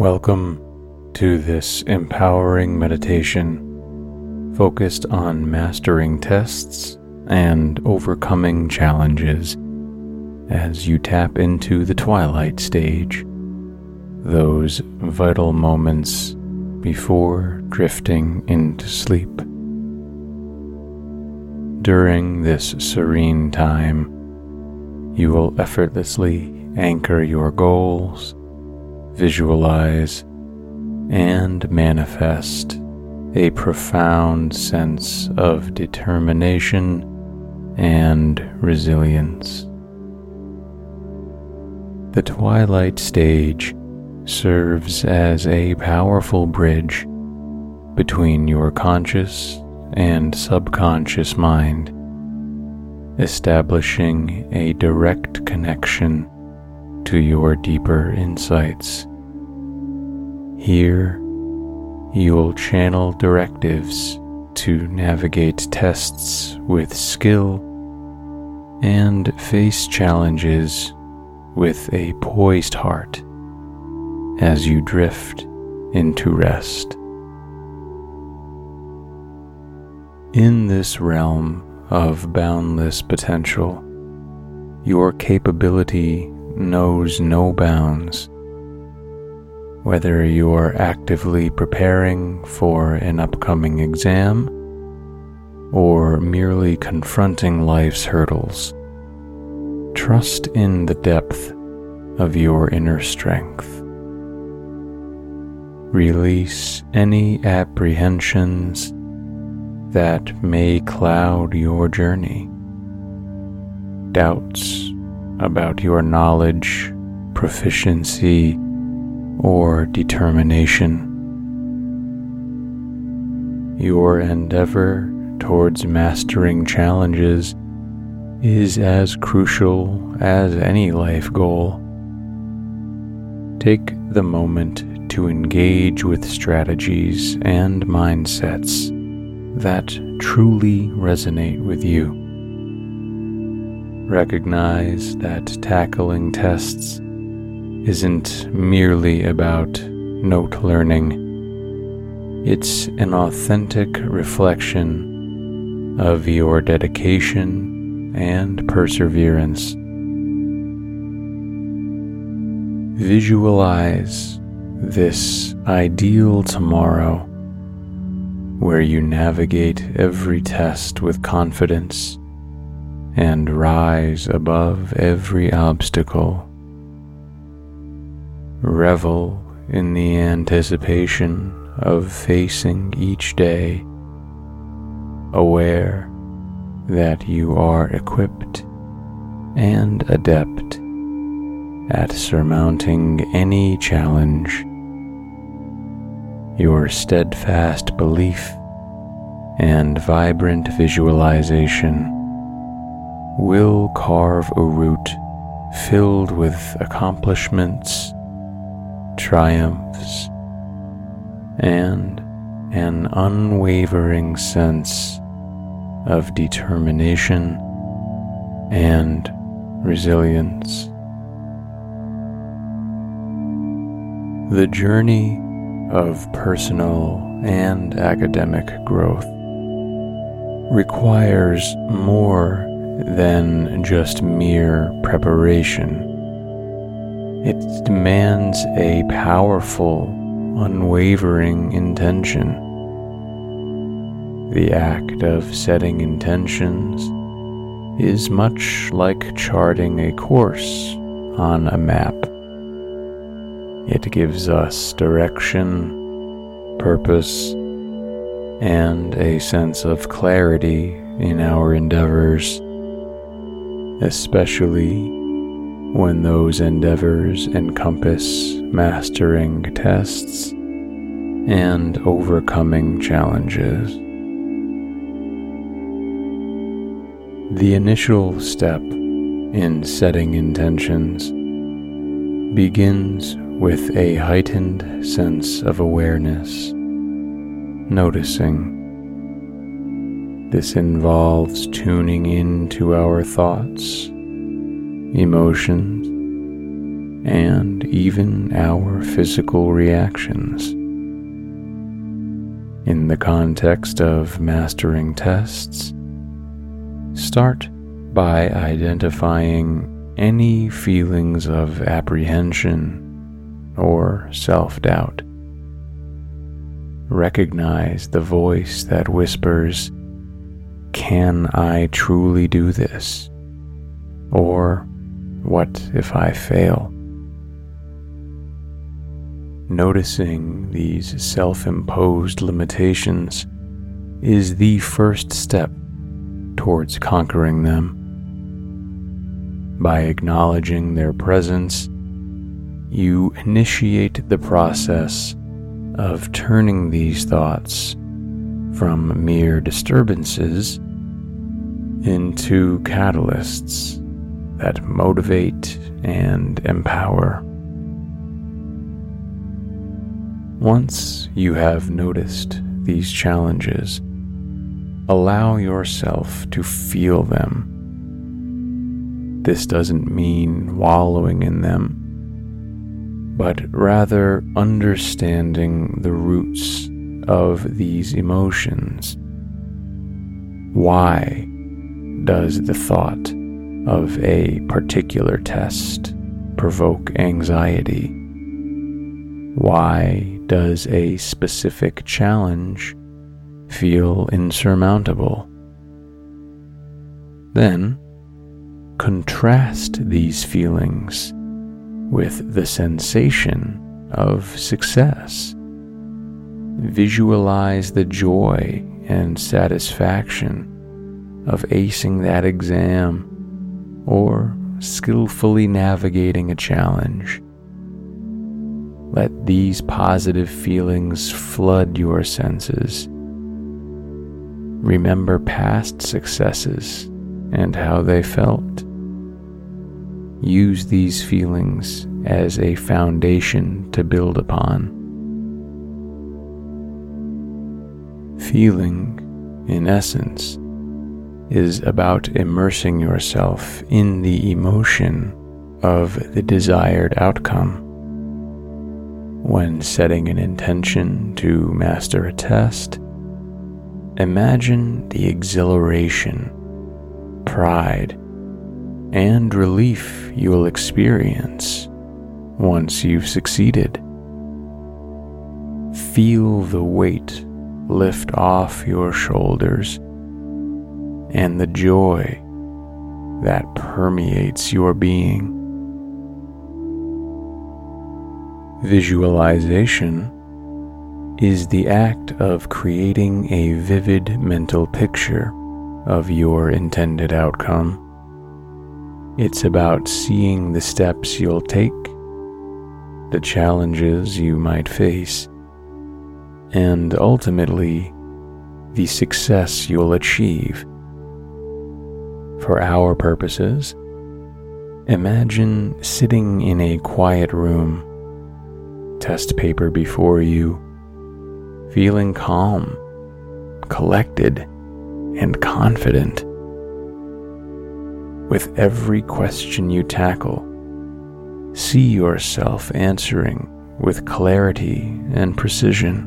Welcome to this empowering meditation focused on mastering tests and overcoming challenges as you tap into the twilight stage, those vital moments before drifting into sleep. During this serene time, you will effortlessly anchor your goals visualize, and manifest a profound sense of determination and resilience. The twilight stage serves as a powerful bridge between your conscious and subconscious mind, establishing a direct connection to your deeper insights. Here, you'll channel directives to navigate tests with skill and face challenges with a poised heart as you drift into rest. In this realm of boundless potential, your capability knows no bounds whether you're actively preparing for an upcoming exam or merely confronting life's hurdles. Trust in the depth of your inner strength. Release any apprehensions that may cloud your journey. Doubts about your knowledge, proficiency, or determination. Your endeavor towards mastering challenges is as crucial as any life goal. Take the moment to engage with strategies and mindsets that truly resonate with you. Recognize that tackling tests isn't merely about note learning, it's an authentic reflection of your dedication and perseverance. Visualize this ideal tomorrow where you navigate every test with confidence and rise above every obstacle Revel in the anticipation of facing each day, aware that you are equipped and adept at surmounting any challenge. Your steadfast belief and vibrant visualization will carve a route filled with accomplishments triumphs, and an unwavering sense of determination and resilience. The journey of personal and academic growth requires more than just mere preparation It demands a powerful, unwavering intention. The act of setting intentions is much like charting a course on a map. It gives us direction, purpose, and a sense of clarity in our endeavors, especially when those endeavors encompass mastering tests and overcoming challenges. The initial step in setting intentions begins with a heightened sense of awareness, noticing. This involves tuning into our thoughts, emotions, and even our physical reactions. In the context of mastering tests, Start by identifying any feelings of apprehension or self doubt. Recognize the voice that whispers, Can I truly do this? Or, What if I fail? Noticing these self imposed limitations is the first step towards conquering them. By acknowledging their presence, you initiate the process of turning these thoughts from mere disturbances into catalysts that motivate and empower. Once you have noticed these challenges, allow yourself to feel them. This doesn't mean wallowing in them, but rather understanding the roots of these emotions. Why does the thought of a particular test provoke anxiety? Why does a specific challenge feel insurmountable. Then, contrast these feelings with the sensation of success. Visualize the joy and satisfaction of acing that exam or skillfully navigating a challenge. Let these positive feelings flood your senses Remember past successes and how they felt. Use these feelings as a foundation to build upon. Feeling, in essence, is about immersing yourself in the emotion of the desired outcome. When setting an intention to master a test, Imagine the exhilaration, pride, and relief you will experience once you've succeeded. Feel the weight lift off your shoulders and the joy that permeates your being. Visualization is the act of creating a vivid mental picture of your intended outcome. It's about seeing the steps you'll take, the challenges you might face, and ultimately, the success you'll achieve. For our purposes, imagine sitting in a quiet room, test paper before you feeling calm, collected, and confident. With every question you tackle, see yourself answering with clarity and precision.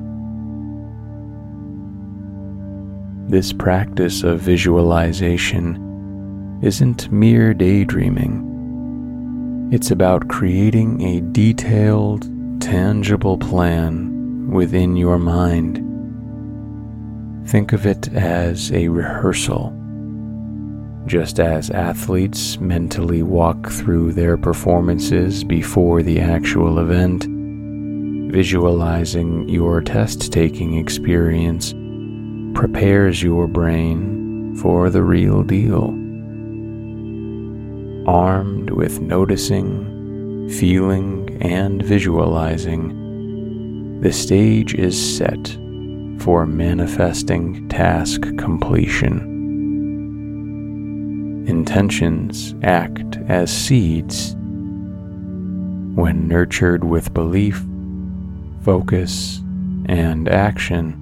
This practice of visualization isn't mere daydreaming. It's about creating a detailed, tangible plan within your mind. Think of it as a rehearsal. Just as athletes mentally walk through their performances before the actual event, visualizing your test taking experience prepares your brain for the real deal armed with noticing, feeling, and visualizing, the stage is set for manifesting task completion. Intentions act as seeds. When nurtured with belief, focus, and action,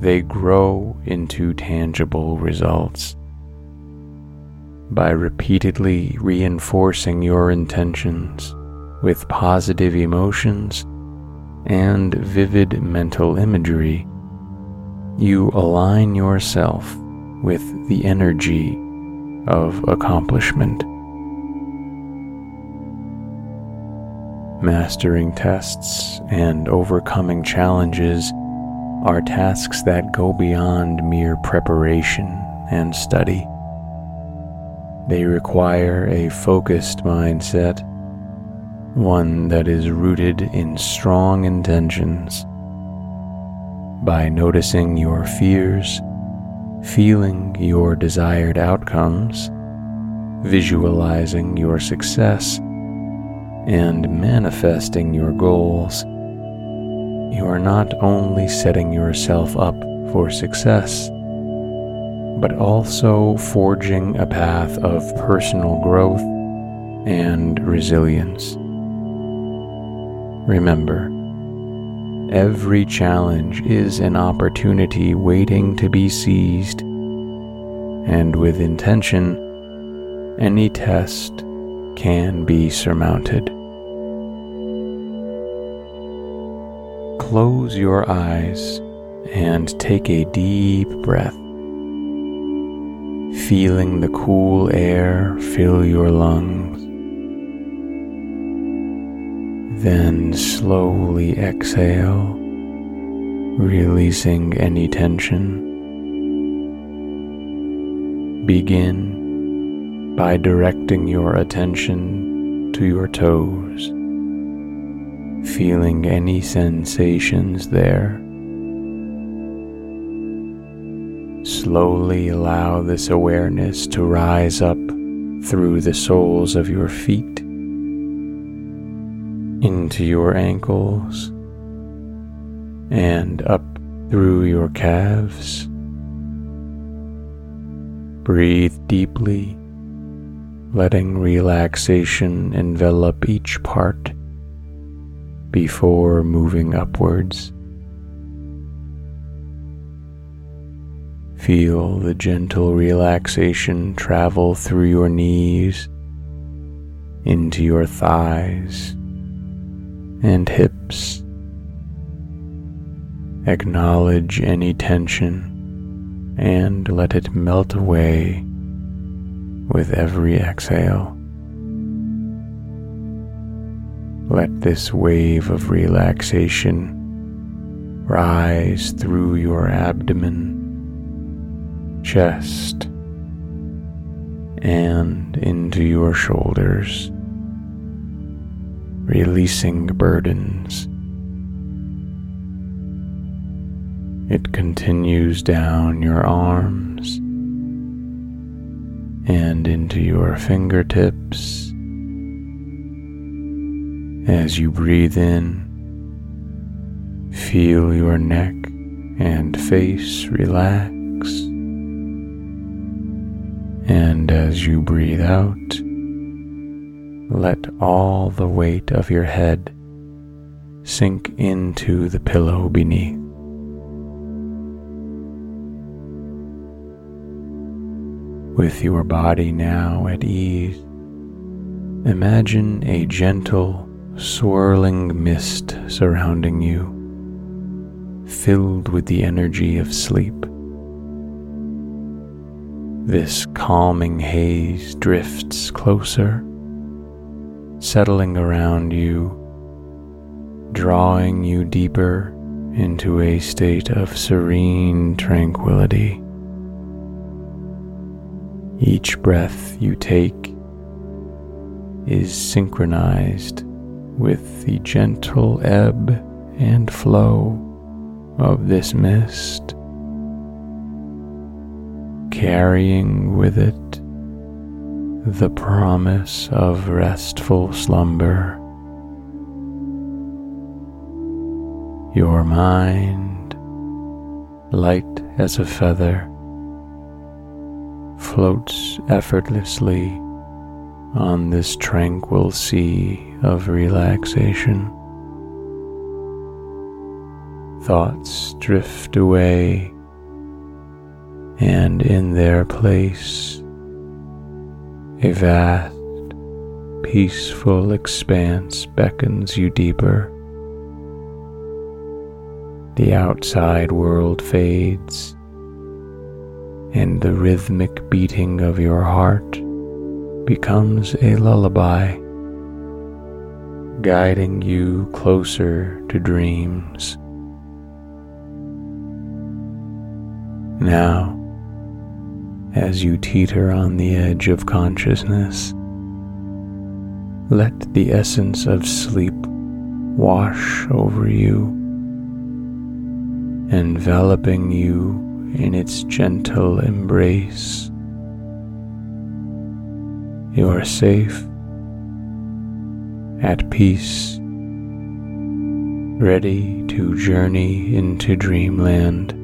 they grow into tangible results by repeatedly reinforcing your intentions with positive emotions and vivid mental imagery, you align yourself with the energy of accomplishment. Mastering tests and overcoming challenges are tasks that go beyond mere preparation and study. They require a focused mindset, one that is rooted in strong intentions. By noticing your fears, feeling your desired outcomes, visualizing your success, and manifesting your goals, you are not only setting yourself up for success but also forging a path of personal growth and resilience. Remember, every challenge is an opportunity waiting to be seized, and with intention, any test can be surmounted. Close your eyes and take a deep breath feeling the cool air fill your lungs. Then slowly exhale, releasing any tension. Begin by directing your attention to your toes, feeling any sensations there. Slowly allow this awareness to rise up through the soles of your feet, into your ankles, and up through your calves. Breathe deeply, letting relaxation envelop each part before moving upwards. Feel the gentle relaxation travel through your knees, into your thighs and hips. Acknowledge any tension and let it melt away with every exhale. Let this wave of relaxation rise through your abdomen chest, and into your shoulders, releasing burdens. It continues down your arms and into your fingertips. As you breathe in, feel your neck and face relax. And as you breathe out, let all the weight of your head sink into the pillow beneath. With your body now at ease, imagine a gentle, swirling mist surrounding you, filled with the energy of sleep. This calming haze drifts closer settling around you, drawing you deeper into a state of serene tranquility. Each breath you take is synchronized with the gentle ebb and flow of this mist, carrying with it the promise of restful slumber. Your mind, light as a feather, floats effortlessly on this tranquil sea of relaxation. Thoughts drift away, and in their place, a vast, peaceful expanse beckons you deeper. The outside world fades, and the rhythmic beating of your heart becomes a lullaby, guiding you closer to dreams. Now, as you teeter on the edge of consciousness. Let the essence of sleep wash over you, enveloping you in its gentle embrace. You are safe, at peace, ready to journey into dreamland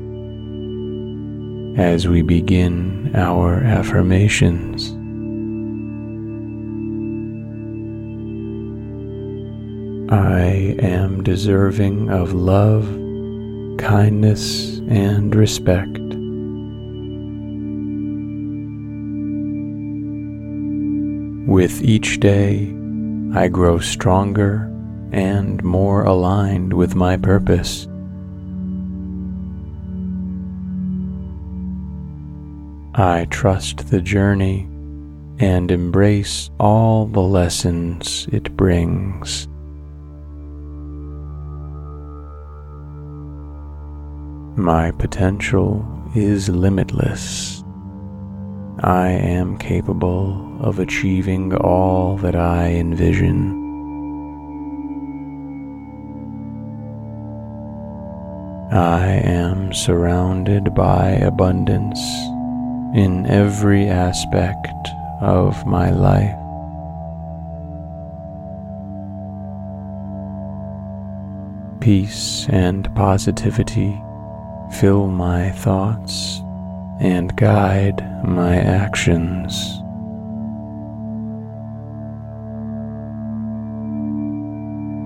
as we begin our affirmations. I am deserving of love, kindness, and respect. With each day, I grow stronger and more aligned with my purpose. I trust the journey and embrace all the lessons it brings. My potential is limitless. I am capable of achieving all that I envision. I am surrounded by abundance in every aspect of my life. Peace and positivity fill my thoughts and guide my actions.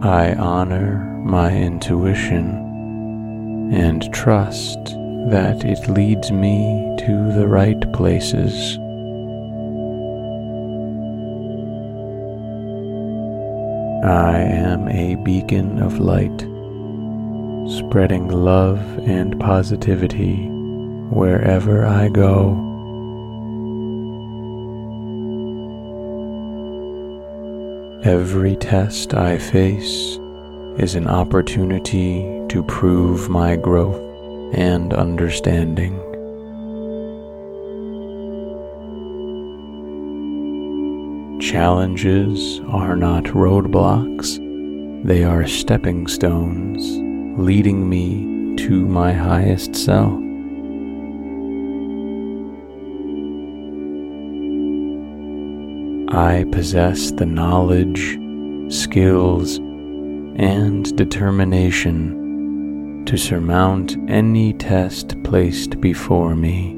I honor my intuition and trust that it leads me to the right places. I am a beacon of light, spreading love and positivity wherever I go. Every test I face is an opportunity to prove my growth and understanding. Challenges are not roadblocks, they are stepping stones leading me to my highest self. I possess the knowledge, skills, and determination to surmount any test placed before me.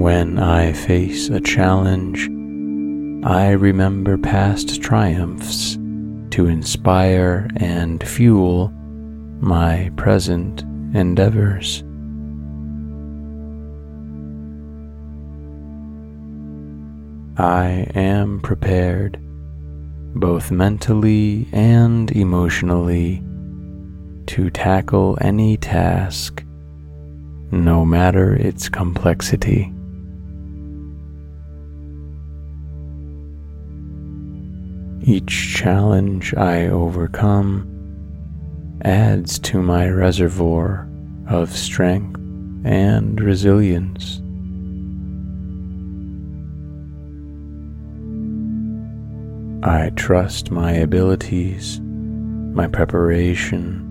When I face a challenge, I remember past triumphs to inspire and fuel my present endeavors. I am prepared both mentally and emotionally, to tackle any task, no matter its complexity. Each challenge I overcome adds to my reservoir of strength and resilience. I trust my abilities, my preparation,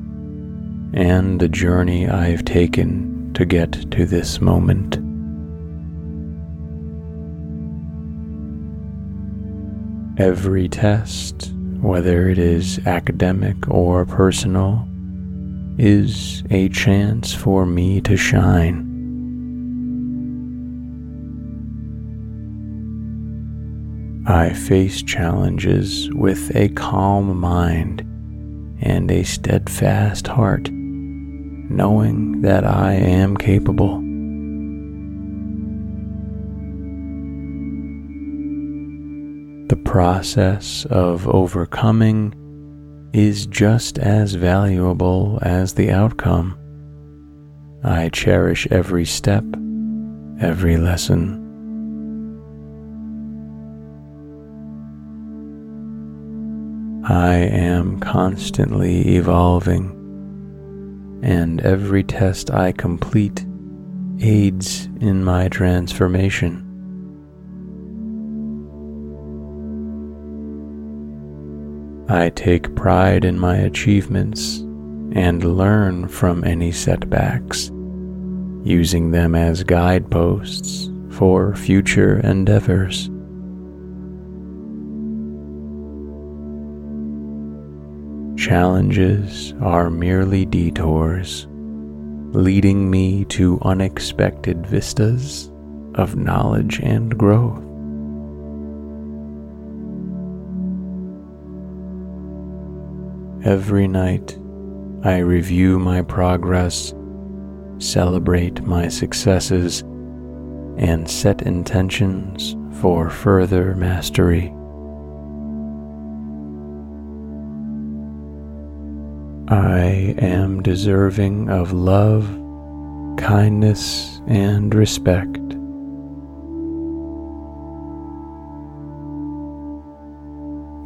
and the journey I've taken to get to this moment. Every test, whether it is academic or personal, is a chance for me to shine. I face challenges with a calm mind and a steadfast heart, knowing that I am capable. The process of overcoming is just as valuable as the outcome. I cherish every step, every lesson. I am constantly evolving, and every test I complete aids in my transformation. I take pride in my achievements and learn from any setbacks, using them as guideposts for future endeavors. Challenges are merely detours, leading me to unexpected vistas of knowledge and growth. Every night, I review my progress, celebrate my successes, and set intentions for further mastery. I am deserving of love, kindness, and respect.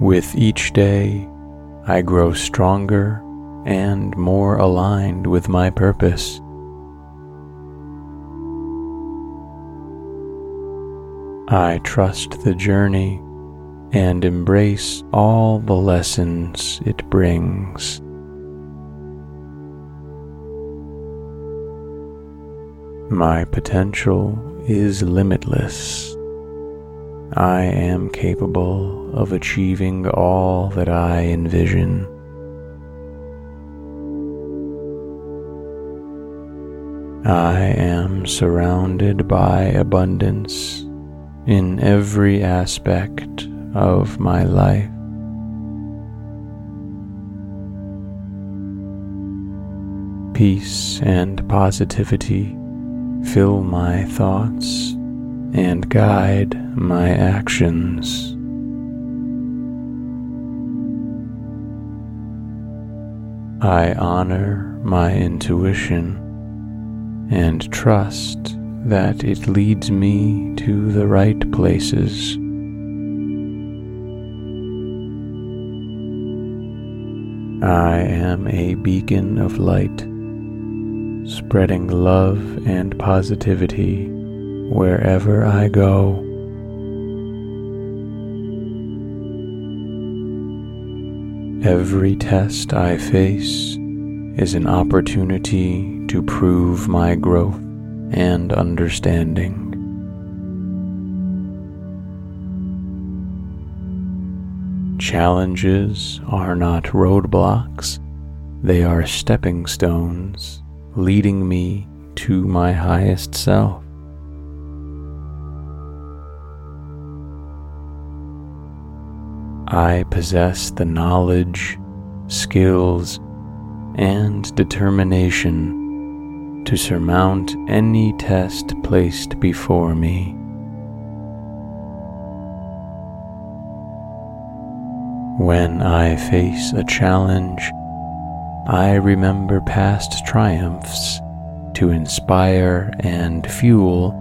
With each day, I grow stronger and more aligned with my purpose. I trust the journey and embrace all the lessons it brings. My potential is limitless. I am capable of achieving all that I envision. I am surrounded by abundance in every aspect of my life. Peace and positivity fill my thoughts and guide my actions. I honor my intuition and trust that it leads me to the right places. I am a beacon of light spreading love and positivity wherever I go. Every test I face is an opportunity to prove my growth and understanding. Challenges are not roadblocks, they are stepping stones leading me to my highest self. I possess the knowledge, skills, and determination to surmount any test placed before me. When I face a challenge, I remember past triumphs to inspire and fuel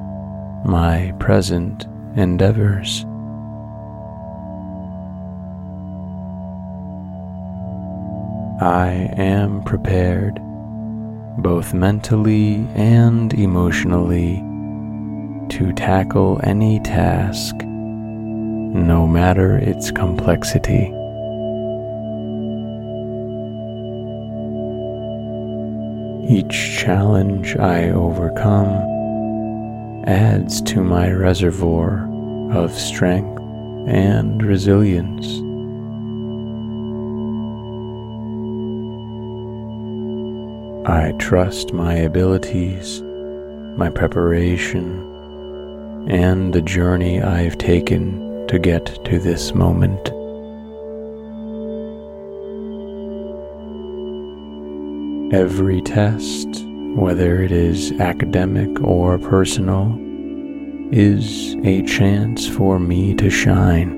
my present endeavors. I am prepared, both mentally and emotionally, to tackle any task, no matter its complexity. Each challenge I overcome adds to my reservoir of strength and resilience. I trust my abilities, my preparation, and the journey I've taken to get to this moment. Every test, whether it is academic or personal, is a chance for me to shine.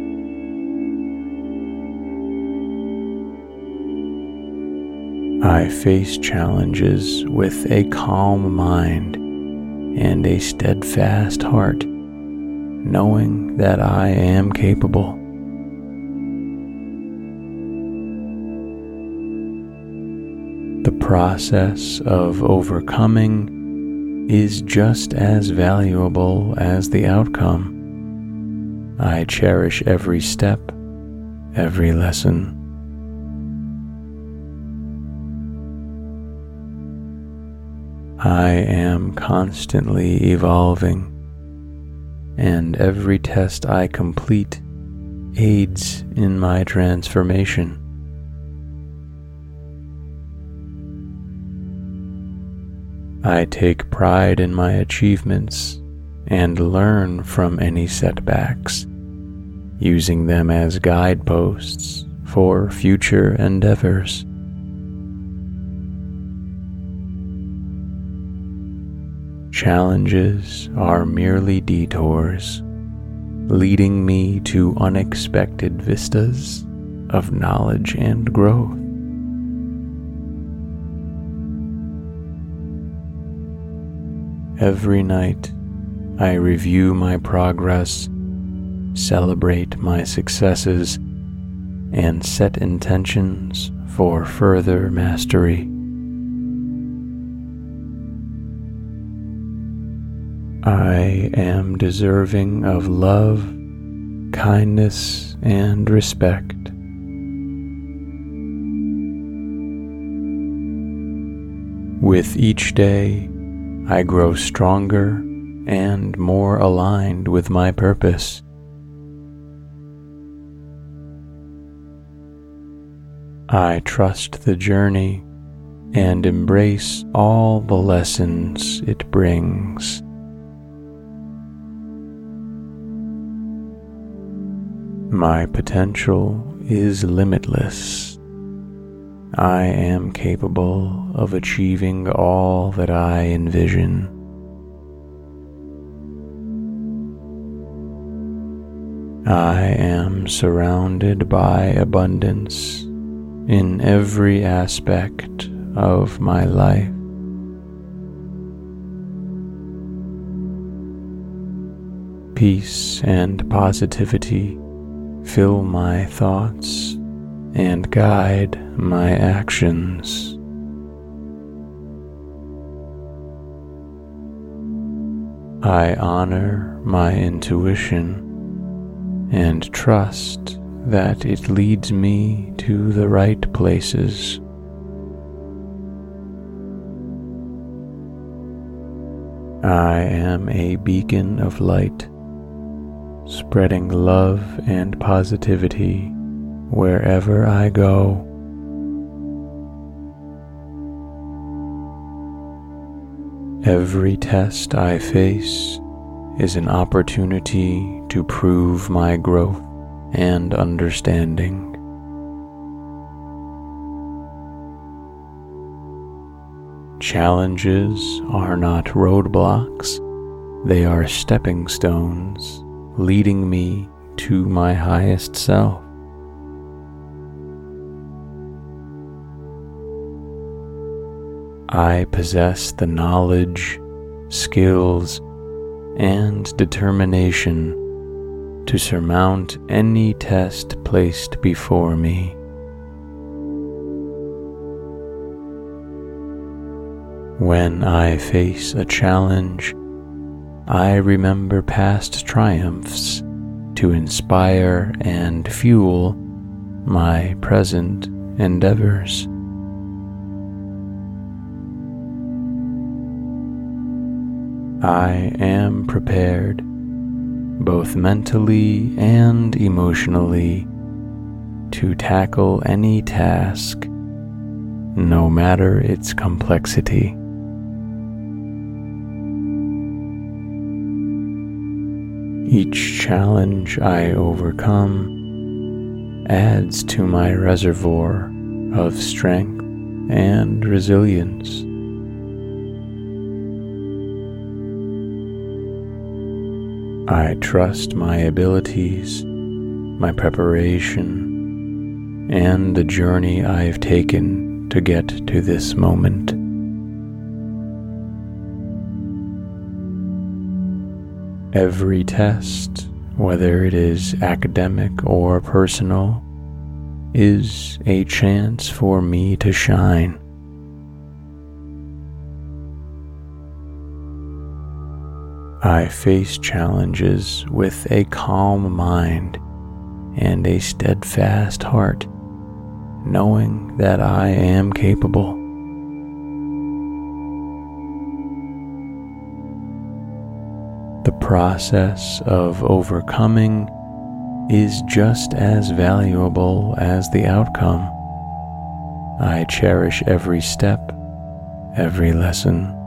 I face challenges with a calm mind and a steadfast heart, knowing that I am capable. The process of overcoming is just as valuable as the outcome. I cherish every step, every lesson. I am constantly evolving, and every test I complete aids in my transformation. I take pride in my achievements and learn from any setbacks, using them as guideposts for future endeavors. Challenges are merely detours, leading me to unexpected vistas of knowledge and growth. Every night, I review my progress, celebrate my successes, and set intentions for further mastery. I am deserving of love, kindness, and respect. With each day, I grow stronger and more aligned with my purpose. I trust the journey and embrace all the lessons it brings. My potential is limitless I am capable of achieving all that I envision. I am surrounded by abundance in every aspect of my life. Peace and positivity fill my thoughts and guide my actions. I honor my intuition and trust that it leads me to the right places. I am a beacon of light, spreading love and positivity wherever I go. Every test I face is an opportunity to prove my growth and understanding. Challenges are not roadblocks, they are stepping stones leading me to my highest self. I possess the knowledge, skills, and determination to surmount any test placed before me. When I face a challenge, I remember past triumphs to inspire and fuel my present endeavors. I am prepared, both mentally and emotionally, to tackle any task, no matter its complexity. Each challenge I overcome adds to my reservoir of strength and resilience. I trust my abilities, my preparation, and the journey I've taken to get to this moment. Every test, whether it is academic or personal, is a chance for me to shine. I face challenges with a calm mind and a steadfast heart, knowing that I am capable. The process of overcoming is just as valuable as the outcome. I cherish every step, every lesson.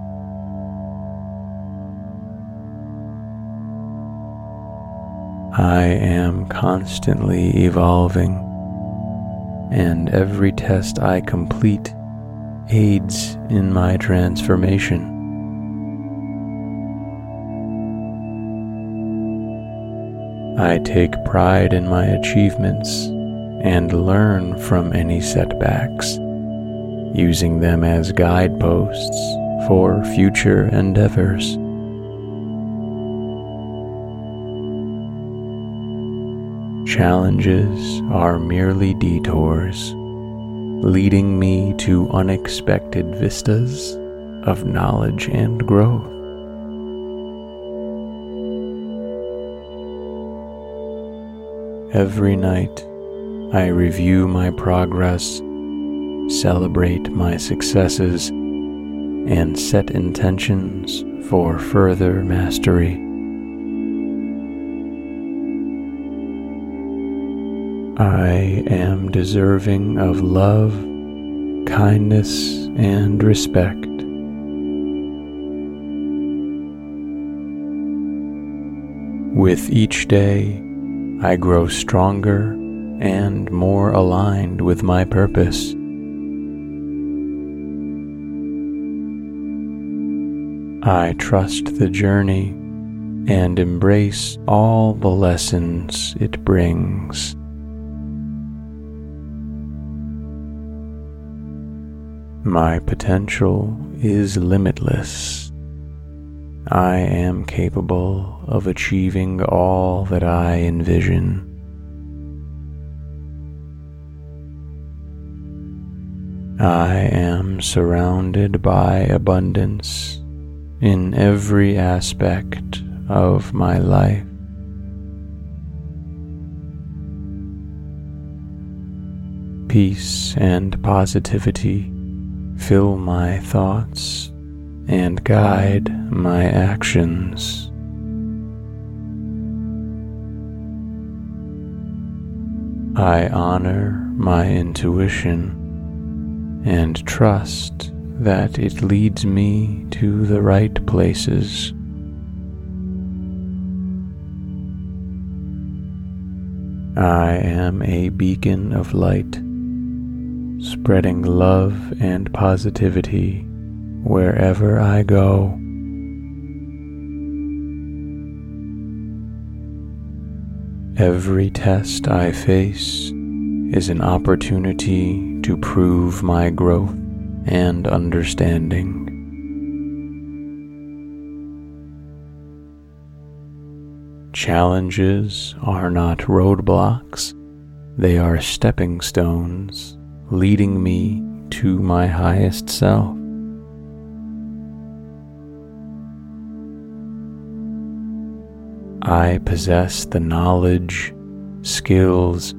I am constantly evolving, and every test I complete aids in my transformation. I take pride in my achievements and learn from any setbacks, using them as guideposts for future endeavors. Challenges are merely detours, leading me to unexpected vistas of knowledge and growth. Every night, I review my progress, celebrate my successes, and set intentions for further mastery. I am deserving of love, kindness, and respect. With each day, I grow stronger and more aligned with my purpose. I trust the journey and embrace all the lessons it brings. My potential is limitless. I am capable of achieving all that I envision. I am surrounded by abundance in every aspect of my life. Peace and positivity fill my thoughts and guide my actions. I honor my intuition and trust that it leads me to the right places. I am a beacon of light spreading love and positivity wherever I go. Every test I face is an opportunity to prove my growth and understanding. Challenges are not roadblocks, they are stepping stones leading me to my highest self. I possess the knowledge, skills,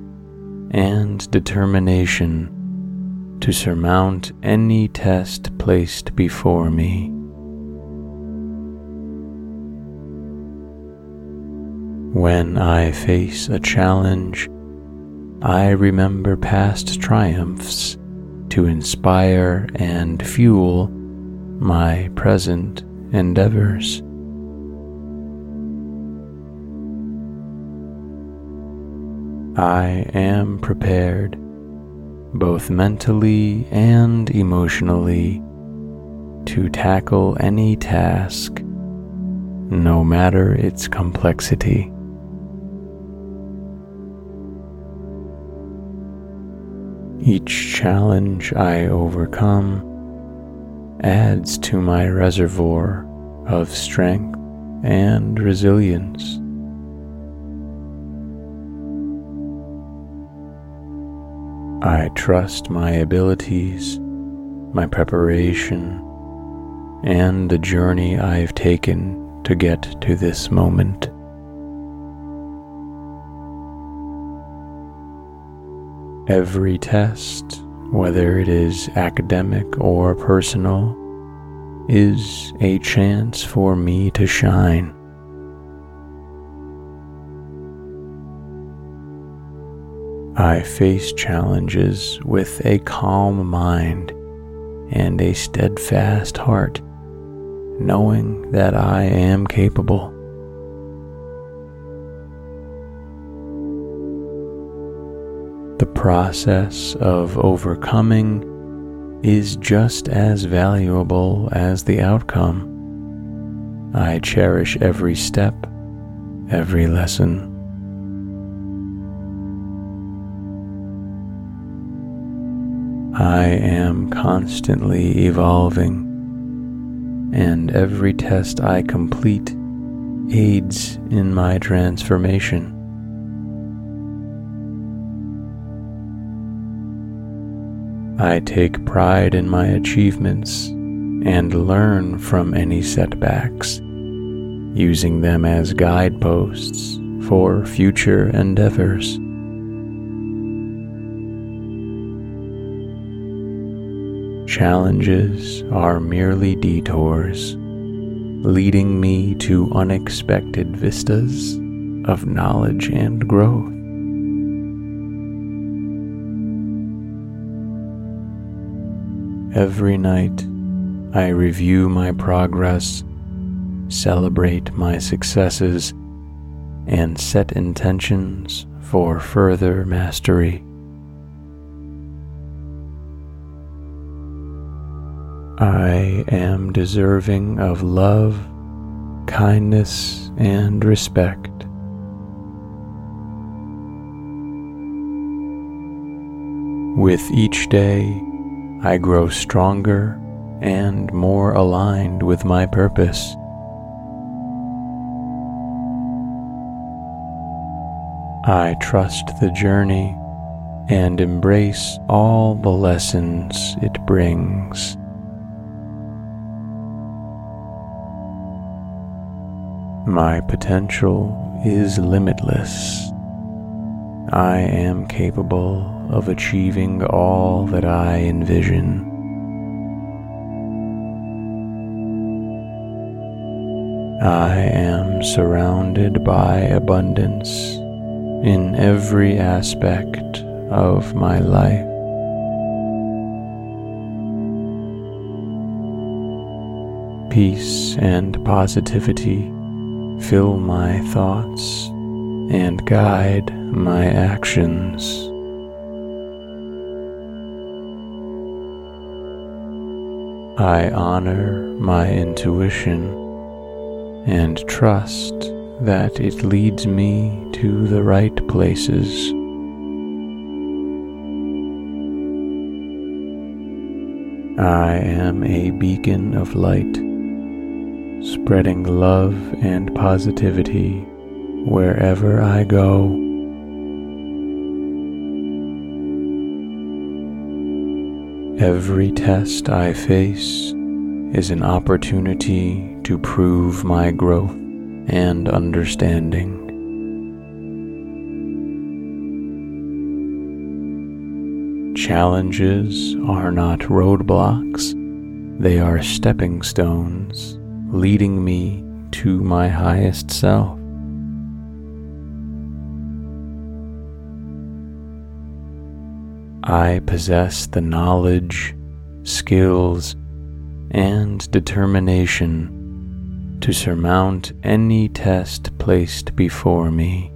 and determination to surmount any test placed before me. When I face a challenge, I remember past triumphs to inspire and fuel my present endeavors. I am prepared, both mentally and emotionally, to tackle any task, no matter its complexity. Each challenge I overcome adds to my reservoir of strength and resilience. I trust my abilities, my preparation, and the journey I've taken to get to this moment. Every test, whether it is academic or personal, is a chance for me to shine. I face challenges with a calm mind and a steadfast heart, knowing that I am capable. Process of overcoming is just as valuable as the outcome. I cherish every step, every lesson. I am constantly evolving, and every test I complete aids in my transformation. I take pride in my achievements and learn from any setbacks, using them as guideposts for future endeavors. Challenges are merely detours, leading me to unexpected vistas of knowledge and growth. Every night, I review my progress, celebrate my successes, and set intentions for further mastery. I am deserving of love, kindness, and respect. With each day, I grow stronger and more aligned with my purpose. I trust the journey and embrace all the lessons it brings. My potential is limitless. I am capable of achieving all that I envision. I am surrounded by abundance in every aspect of my life. Peace and positivity fill my thoughts and guide my actions. I honor my intuition and trust that it leads me to the right places. I am a beacon of light spreading love and positivity wherever I go. Every test I face is an opportunity to prove my growth and understanding. Challenges are not roadblocks, they are stepping stones leading me to my highest self. I possess the knowledge, skills, and determination to surmount any test placed before me.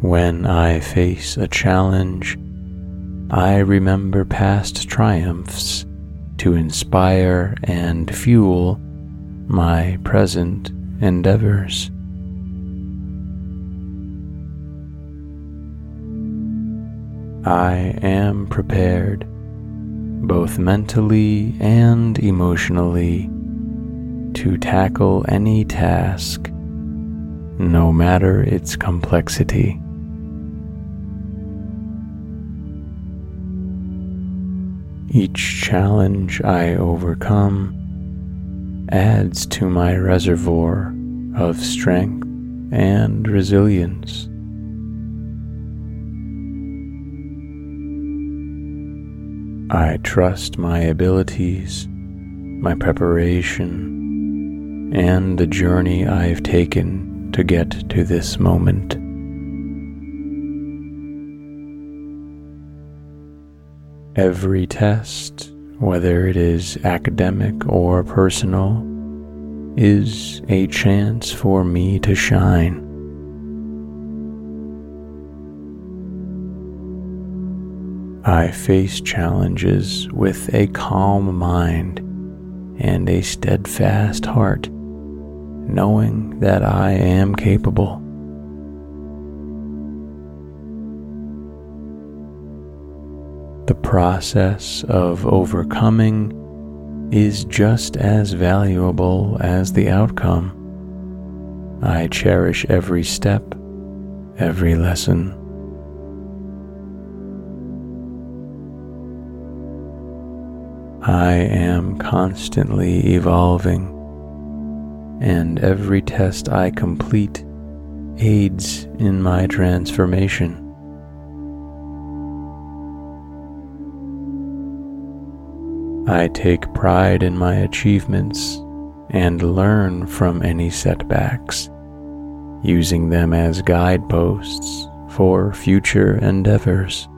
When I face a challenge, I remember past triumphs to inspire and fuel my present endeavors. I am prepared, both mentally and emotionally, to tackle any task, no matter its complexity. Each challenge I overcome adds to my reservoir of strength and resilience. I trust my abilities, my preparation, and the journey I've taken to get to this moment. Every test, whether it is academic or personal, is a chance for me to shine. I face challenges with a calm mind and a steadfast heart, knowing that I am capable. The process of overcoming is just as valuable as the outcome. I cherish every step, every lesson. I am constantly evolving, and every test I complete aids in my transformation. I take pride in my achievements and learn from any setbacks, using them as guideposts for future endeavors.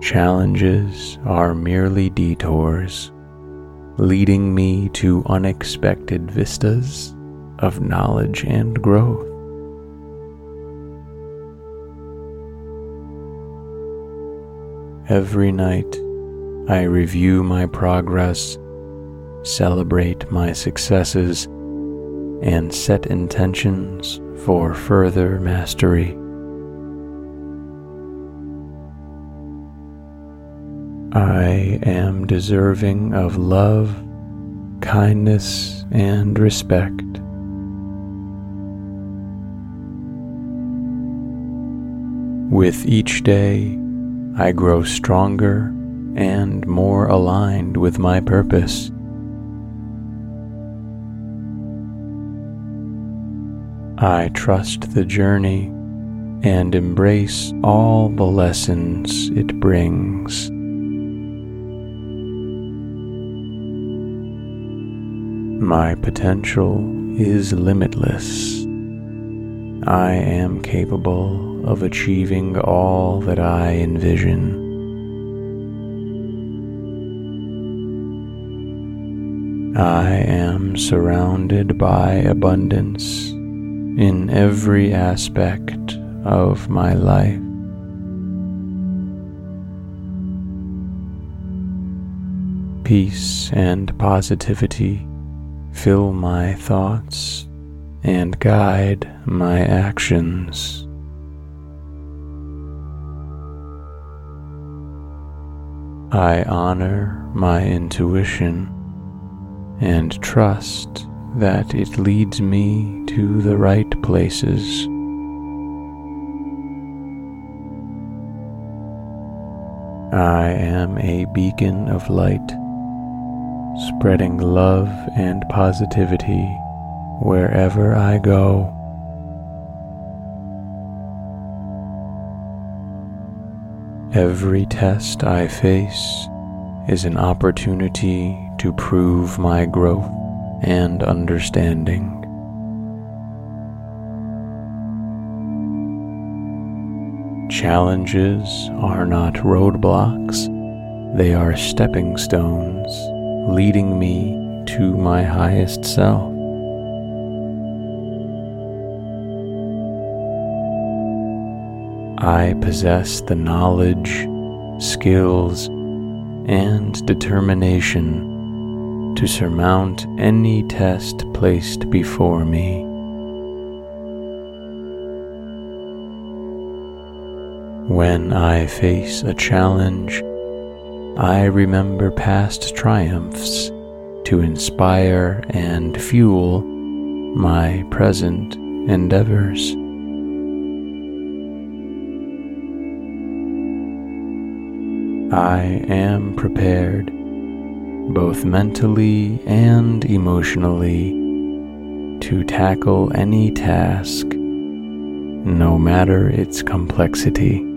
Challenges are merely detours, leading me to unexpected vistas of knowledge and growth. Every night, I review my progress, celebrate my successes, and set intentions for further mastery. I am deserving of love, kindness, and respect. With each day, I grow stronger and more aligned with my purpose. I trust the journey and embrace all the lessons it brings. My potential is limitless. I am capable of achieving all that I envision. I am surrounded by abundance in every aspect of my life. Peace and positivity fill my thoughts and guide my actions. I honor my intuition and trust that it leads me to the right places. I am a beacon of light, spreading love and positivity wherever I go. Every test I face is an opportunity to prove my growth and understanding. Challenges are not roadblocks, they are stepping stones leading me to my highest self. I possess the knowledge, skills, and determination to surmount any test placed before me. When I face a challenge, I remember past triumphs to inspire and fuel my present endeavors. I am prepared, both mentally and emotionally, to tackle any task, no matter its complexity.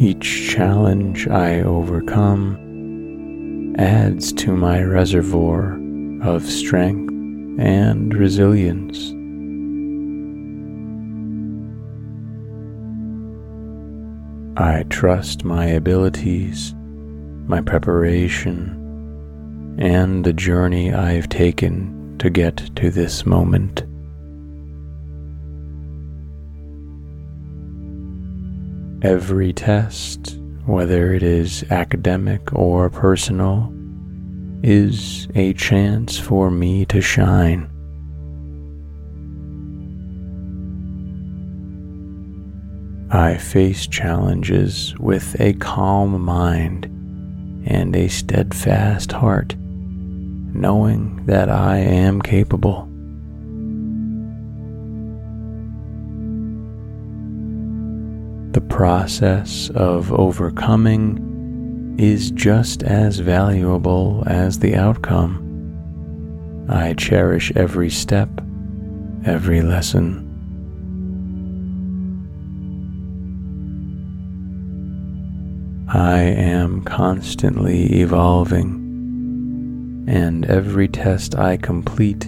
Each challenge I overcome adds to my reservoir of strength and resilience. I trust my abilities, my preparation, and the journey I've taken to get to this moment. Every test, whether it is academic or personal, is a chance for me to shine. I face challenges with a calm mind and a steadfast heart, knowing that I am capable. Process of overcoming is just as valuable as the outcome. I cherish every step, every lesson. I am constantly evolving, and every test I complete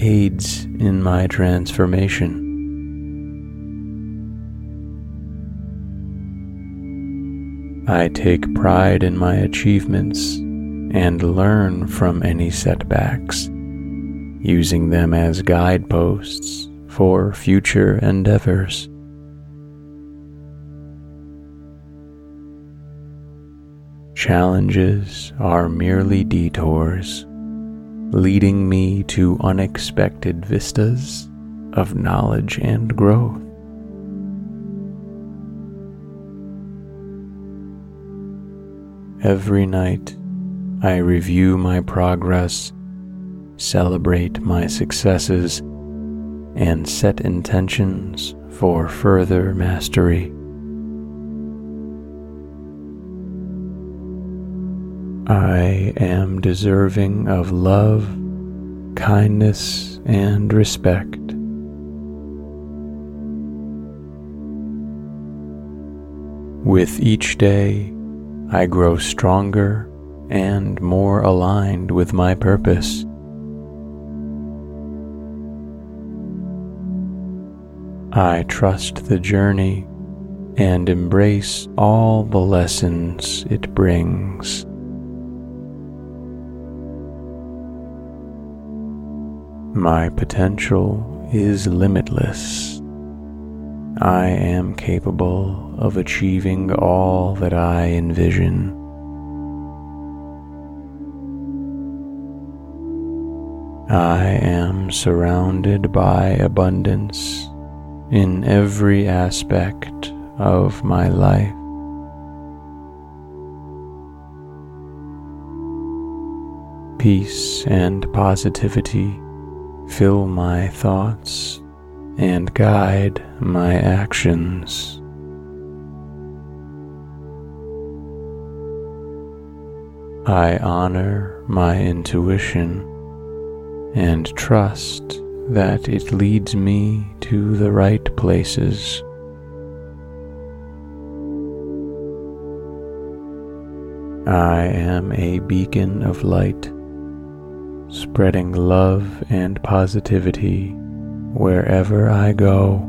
aids in my transformation. I take pride in my achievements and learn from any setbacks, using them as guideposts for future endeavors. Challenges are merely detours, leading me to unexpected vistas of knowledge and growth. Every night, I review my progress, celebrate my successes, and set intentions for further mastery. I am deserving of love, kindness, and respect. With each day, I grow stronger and more aligned with my purpose. I trust the journey and embrace all the lessons it brings. My potential is limitless I am capable of achieving all that I envision. I am surrounded by abundance in every aspect of my life. Peace and positivity fill my thoughts and guide my actions. I honor my intuition and trust that it leads me to the right places. I am a beacon of light, spreading love and positivity wherever I go.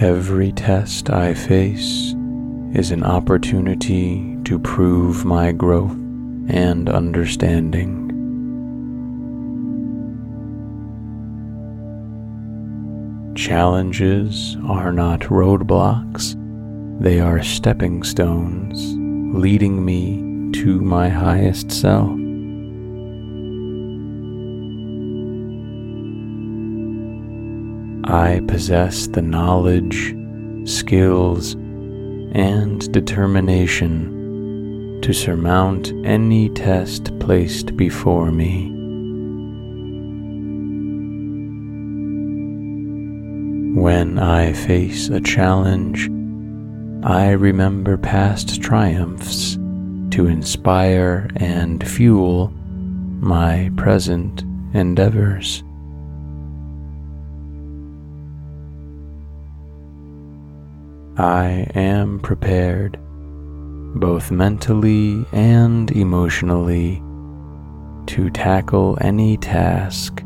Every test I face is an opportunity to prove my growth and understanding. Challenges are not roadblocks, they are stepping stones leading me to my highest self. I possess the knowledge, skills, and determination to surmount any test placed before me. When I face a challenge, I remember past triumphs to inspire and fuel my present endeavors. I am prepared, both mentally and emotionally, to tackle any task,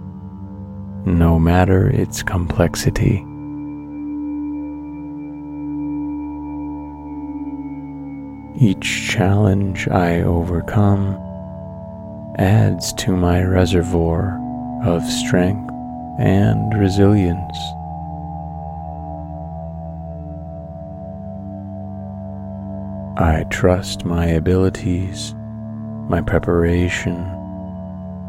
no matter its complexity. Each challenge I overcome adds to my reservoir of strength and resilience. I trust my abilities, my preparation,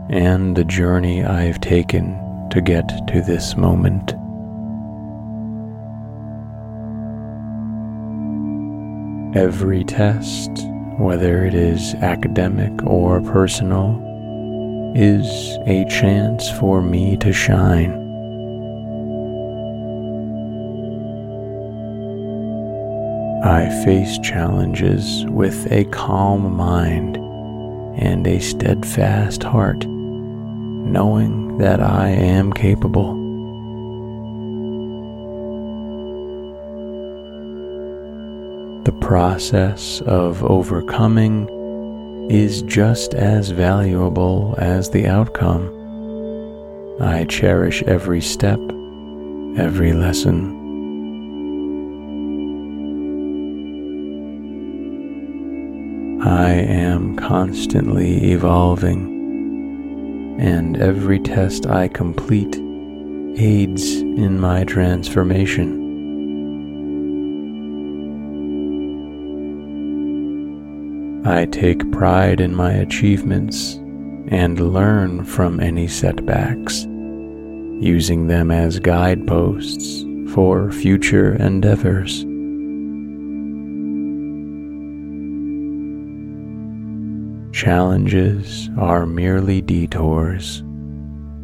and the journey I've taken to get to this moment. Every test, whether it is academic or personal, is a chance for me to shine. I face challenges with a calm mind and a steadfast heart, knowing that I am capable. The process of overcoming is just as valuable as the outcome. I cherish every step, every lesson I am constantly evolving, and every test I complete aids in my transformation. I take pride in my achievements and learn from any setbacks, using them as guideposts for future endeavors. Challenges are merely detours,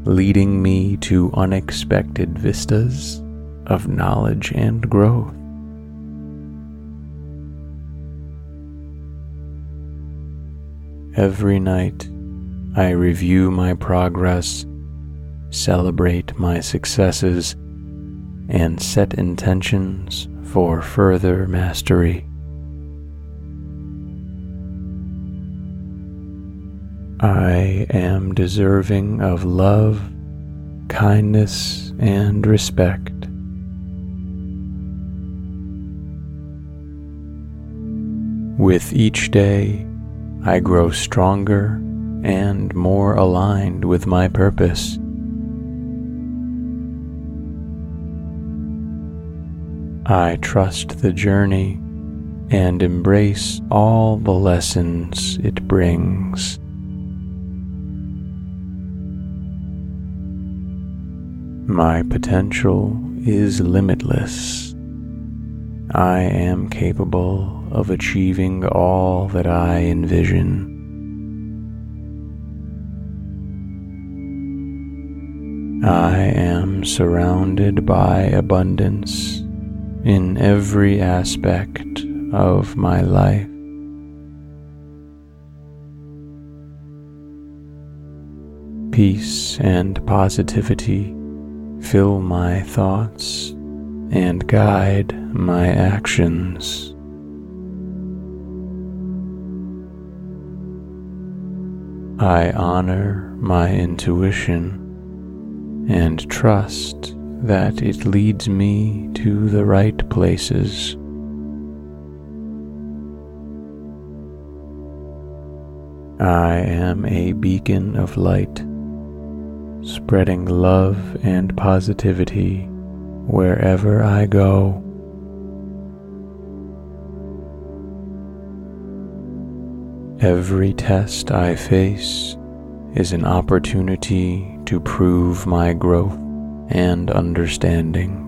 leading me to unexpected vistas of knowledge and growth. Every night, I review my progress, celebrate my successes, and set intentions for further mastery. I am deserving of love, kindness, and respect. With each day, I grow stronger and more aligned with my purpose. I trust the journey and embrace all the lessons it brings. My potential is limitless. I am capable of achieving all that I envision. I am surrounded by abundance in every aspect of my life. Peace and positivity fill my thoughts and guide my actions. I honor my intuition and trust that it leads me to the right places. I am a beacon of light, spreading love and positivity wherever I go. Every test I face is an opportunity to prove my growth and understanding.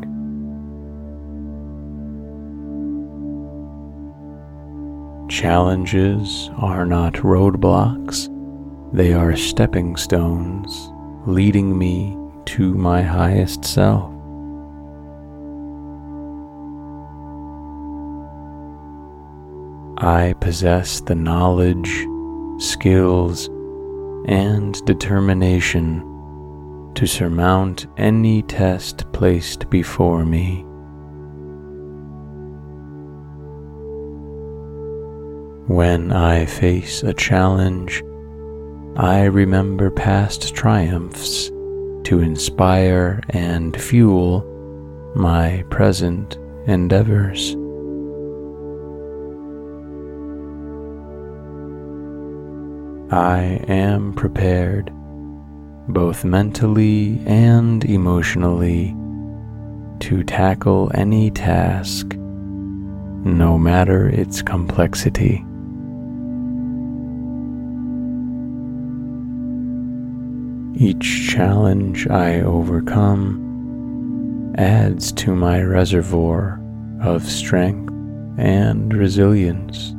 Challenges are not roadblocks, they are stepping stones leading me to my highest self. I possess the knowledge, skills, and determination to surmount any test placed before me. When I face a challenge, I remember past triumphs to inspire and fuel my present endeavors. I am prepared, both mentally and emotionally, to tackle any task, no matter its complexity. Each challenge I overcome adds to my reservoir of strength and resilience.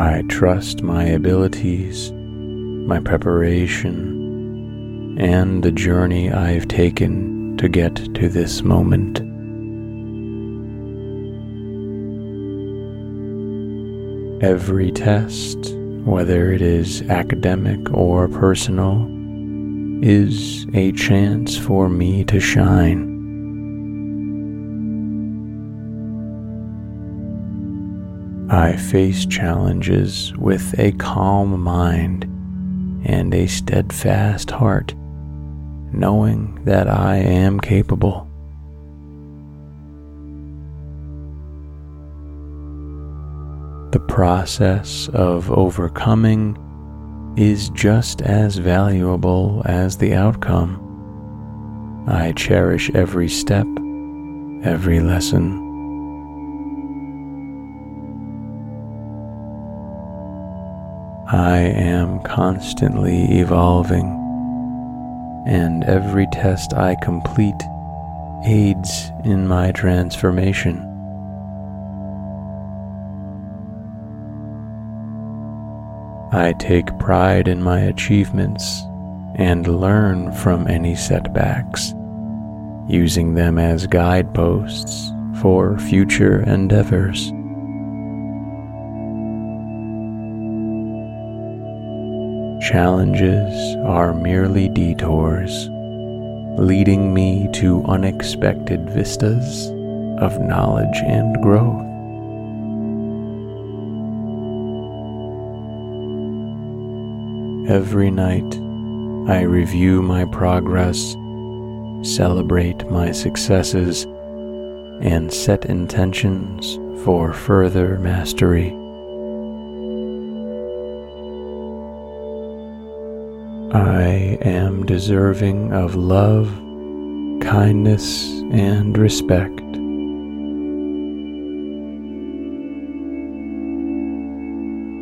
I trust my abilities, my preparation, and the journey I've taken to get to this moment. Every test, whether it is academic or personal, is a chance for me to shine. I face challenges with a calm mind and a steadfast heart, knowing that I am capable. The process of overcoming is just as valuable as the outcome. I cherish every step, every lesson I am constantly evolving, and every test I complete aids in my transformation. I take pride in my achievements and learn from any setbacks, using them as guideposts for future endeavors. Challenges are merely detours, leading me to unexpected vistas of knowledge and growth. Every night, I review my progress, celebrate my successes, and set intentions for further mastery. I am deserving of love, kindness, and respect.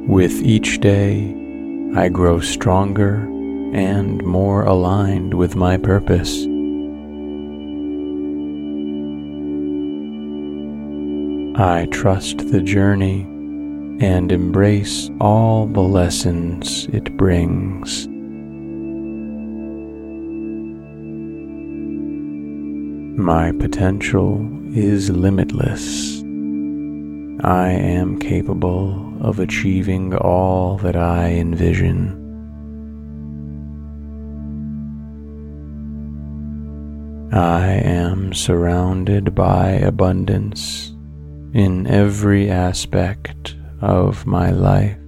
With each day, I grow stronger and more aligned with my purpose. I trust the journey and embrace all the lessons it brings. My potential is limitless. I am capable of achieving all that I envision. I am surrounded by abundance in every aspect of my life.